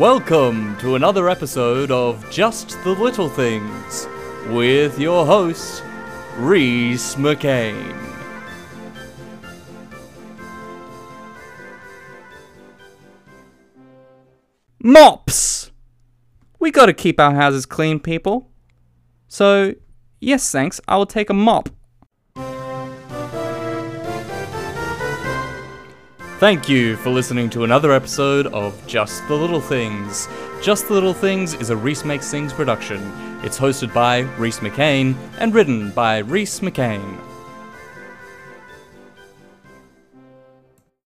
Welcome to another episode of Just the Little Things with your host, Rhys McCain. Mops! We gotta keep our houses clean, people. So, yes, thanks, I will take a mop. Thank you for listening to another episode of Just the Little Things. Just the Little Things is a Rhys Makes Things production. It's hosted by Rhys McCain and written by Rhys McCain.